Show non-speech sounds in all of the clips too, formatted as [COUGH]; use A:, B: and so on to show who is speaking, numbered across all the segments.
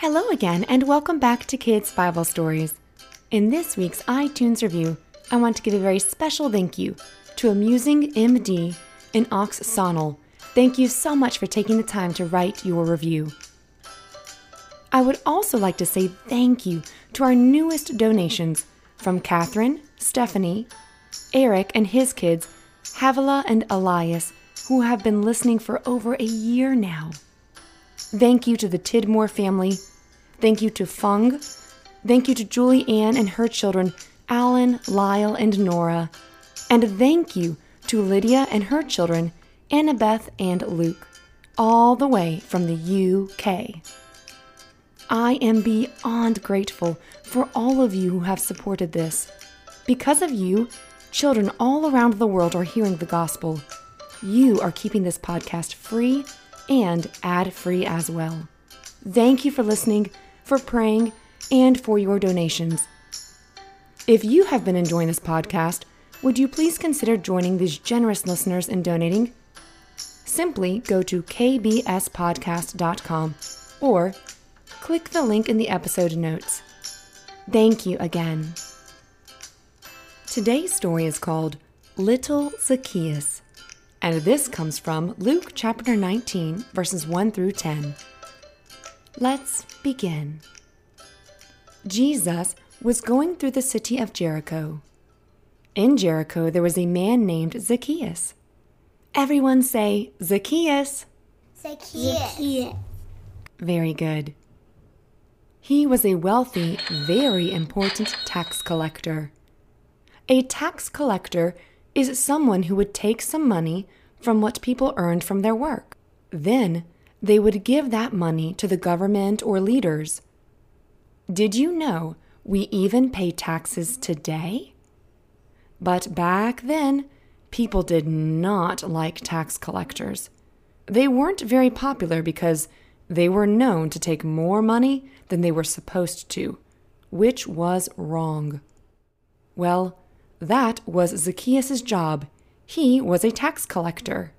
A: Hello again, and welcome back to Kids Bible Stories. In this week's iTunes review, I want to give a very special thank you to Amusing MD in Ox Sonal. Thank you so much for taking the time to write your review. I would also like to say thank you to our newest donations from Catherine, Stephanie, Eric and his kids, Havila and Elias, who have been listening for over a year now. Thank you to the Tidmore family. Thank you to Fung. Thank you to Julie Ann and her children, Alan, Lyle, and Nora. And thank you to Lydia and her children, Annabeth and Luke, all the way from the UK. I am beyond grateful for all of you who have supported this. Because of you, children all around the world are hearing the gospel. You are keeping this podcast free and ad free as well. Thank you for listening, for praying, and for your donations. If you have been enjoying this podcast, would you please consider joining these generous listeners in donating? Simply go to kbspodcast.com or click the link in the episode notes. Thank you again. Today's story is called Little Zacchaeus, and this comes from Luke chapter 19, verses 1 through 10. Let's begin. Jesus was going through the city of Jericho. In Jericho, there was a man named Zacchaeus. Everyone say, Zacchaeus.
B: Zacchaeus.
A: Very good. He was a wealthy, very important tax collector. A tax collector is someone who would take some money from what people earned from their work. Then they would give that money to the government or leaders. Did you know we even pay taxes today? But back then, people did not like tax collectors. They weren't very popular because they were known to take more money than they were supposed to, which was wrong. Well, that was Zacchaeus' job. He was a tax collector.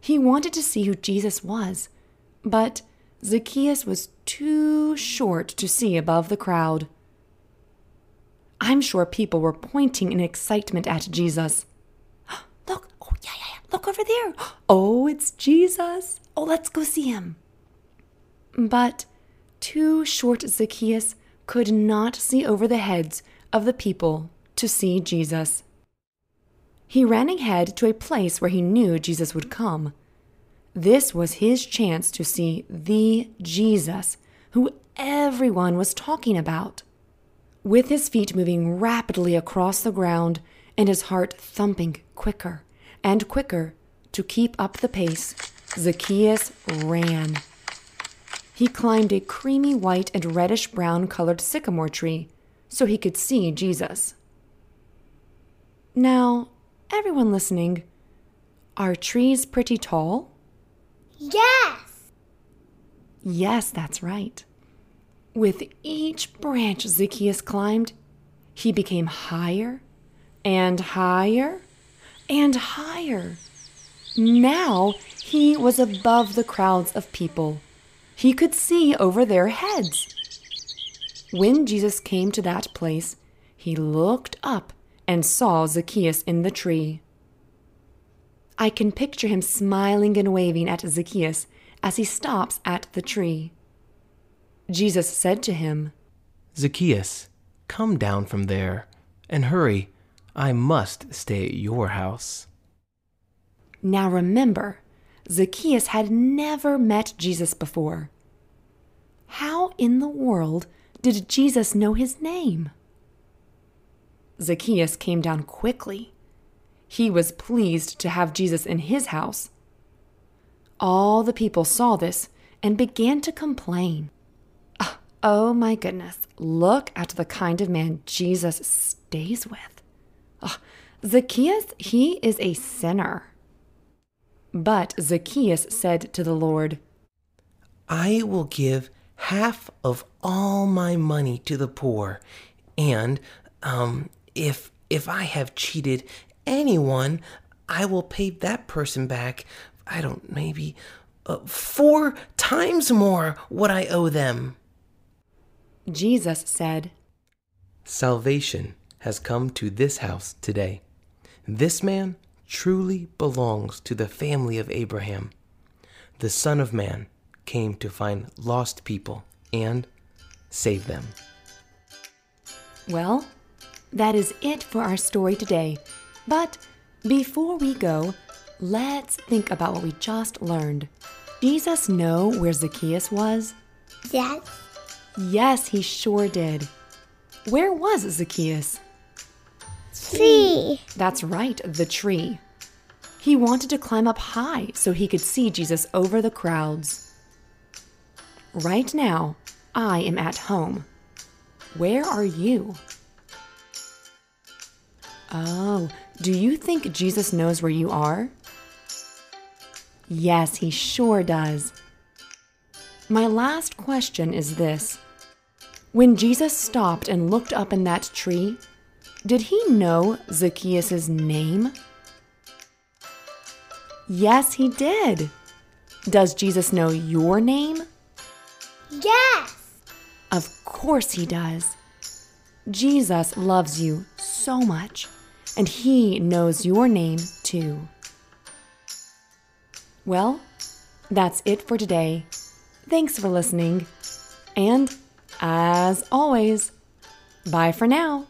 A: He wanted to see who Jesus was, but Zacchaeus was too short to see above the crowd. I'm sure people were pointing in excitement at Jesus. [GASPS] Look, oh, yeah, yeah, yeah, look over there. [GASPS] Oh, it's Jesus. Oh, let's go see him. But too short Zacchaeus could not see over the heads of the people to see Jesus. He ran ahead to a place where he knew Jesus would come. This was his chance to see the Jesus who everyone was talking about. With his feet moving rapidly across the ground and his heart thumping quicker and quicker to keep up the pace, Zacchaeus ran. He climbed a creamy white and reddish brown colored sycamore tree so he could see Jesus. Now, everyone listening, are trees pretty tall?
B: Yes.
A: Yes, that's right. With each branch Zacchaeus climbed, he became higher and higher and higher. Now he was above the crowds of people. He could see over their heads. When Jesus came to that place, he looked up and saw Zacchaeus in the tree. I can picture him smiling and waving at Zacchaeus as he stops at the tree. Jesus said to him,
C: Zacchaeus, come down from there and hurry. I must stay at your house.
A: Now remember, Zacchaeus had never met Jesus before. How in the world did Jesus know his name? Zacchaeus came down quickly. He was pleased to have Jesus in his house. All the people saw this and began to complain. Ah, oh my goodness, look at the kind of man Jesus stays with. Oh, Zacchaeus, he is a sinner. But Zacchaeus said to the Lord,
C: I will give half of all my money to the poor, and um, if if I have cheated anyone, I will pay that person back. I don't maybe uh, four times more what I owe them.
A: Jesus said,
C: Salvation has come to this house today. This man truly belongs to the family of Abraham. The Son of Man came to find lost people and save them.
A: Well, that is it for our story today. But before we go, let's think about what we just learned. Jesus know where Zacchaeus was?
B: Yes.
A: Yes, he sure did. Where was Zacchaeus?
B: Tree.
A: That's right, the tree. He wanted to climb up high so he could see Jesus over the crowds. Right now, I am at home. Where are you? Oh, do you think Jesus knows where you are? Yes, he sure does. My last question is this When Jesus stopped and looked up in that tree, did he know Zacchaeus' name? Yes, he did. Does Jesus know your name?
B: Yes.
A: Of course he does. Jesus loves you so much, and he knows your name too. Well, that's it for today. Thanks for listening. And as always, bye for now.